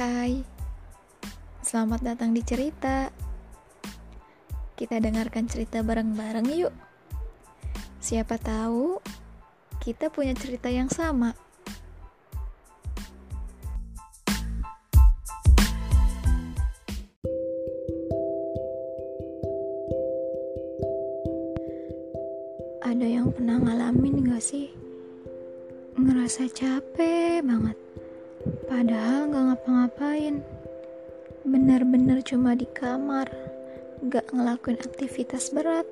Hai, selamat datang di cerita. Kita dengarkan cerita bareng-bareng yuk. Siapa tahu kita punya cerita yang sama. Ada yang pernah ngalamin gak sih? Ngerasa capek banget Padahal gak ngapa-ngapain. Bener-bener cuma di kamar Gak ngelakuin aktivitas berat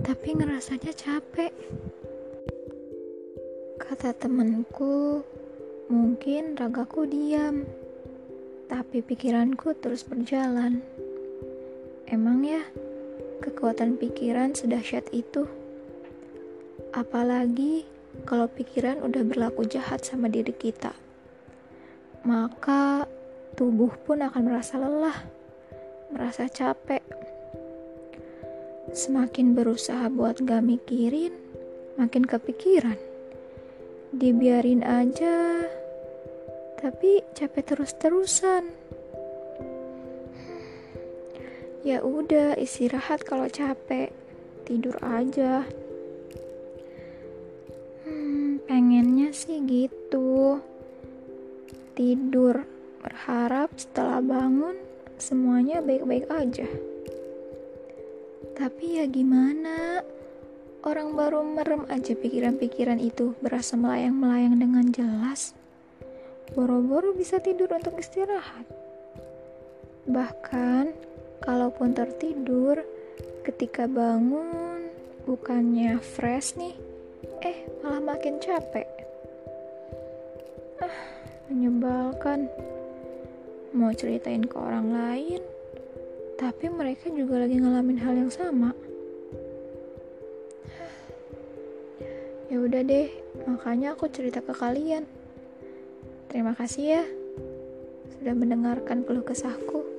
Tapi ngerasanya capek. Kata temenku Mungkin ragaku diam Tapi pikiranku terus berjalan. Emang ya Kekuatan pikiran sedahsyat itu. Apalagi kalau pikiran udah berlaku jahat sama diri kita maka tubuh pun akan merasa lelah, merasa capek. Semakin berusaha buat gak mikirin, makin kepikiran. Dibiarin aja, tapi capek terus-terusan. Ya udah, istirahat kalau capek, tidur aja. Hmm, pengennya sih gitu tidur, berharap setelah bangun semuanya baik-baik aja. Tapi ya gimana? Orang baru merem aja pikiran-pikiran itu berasa melayang-melayang dengan jelas. Boro-boro bisa tidur untuk istirahat. Bahkan, kalaupun tertidur, ketika bangun, bukannya fresh nih, eh malah makin capek. Ah, menyebalkan. Mau ceritain ke orang lain, tapi mereka juga lagi ngalamin hal yang sama. Ya udah deh, makanya aku cerita ke kalian. Terima kasih ya sudah mendengarkan keluh kesahku.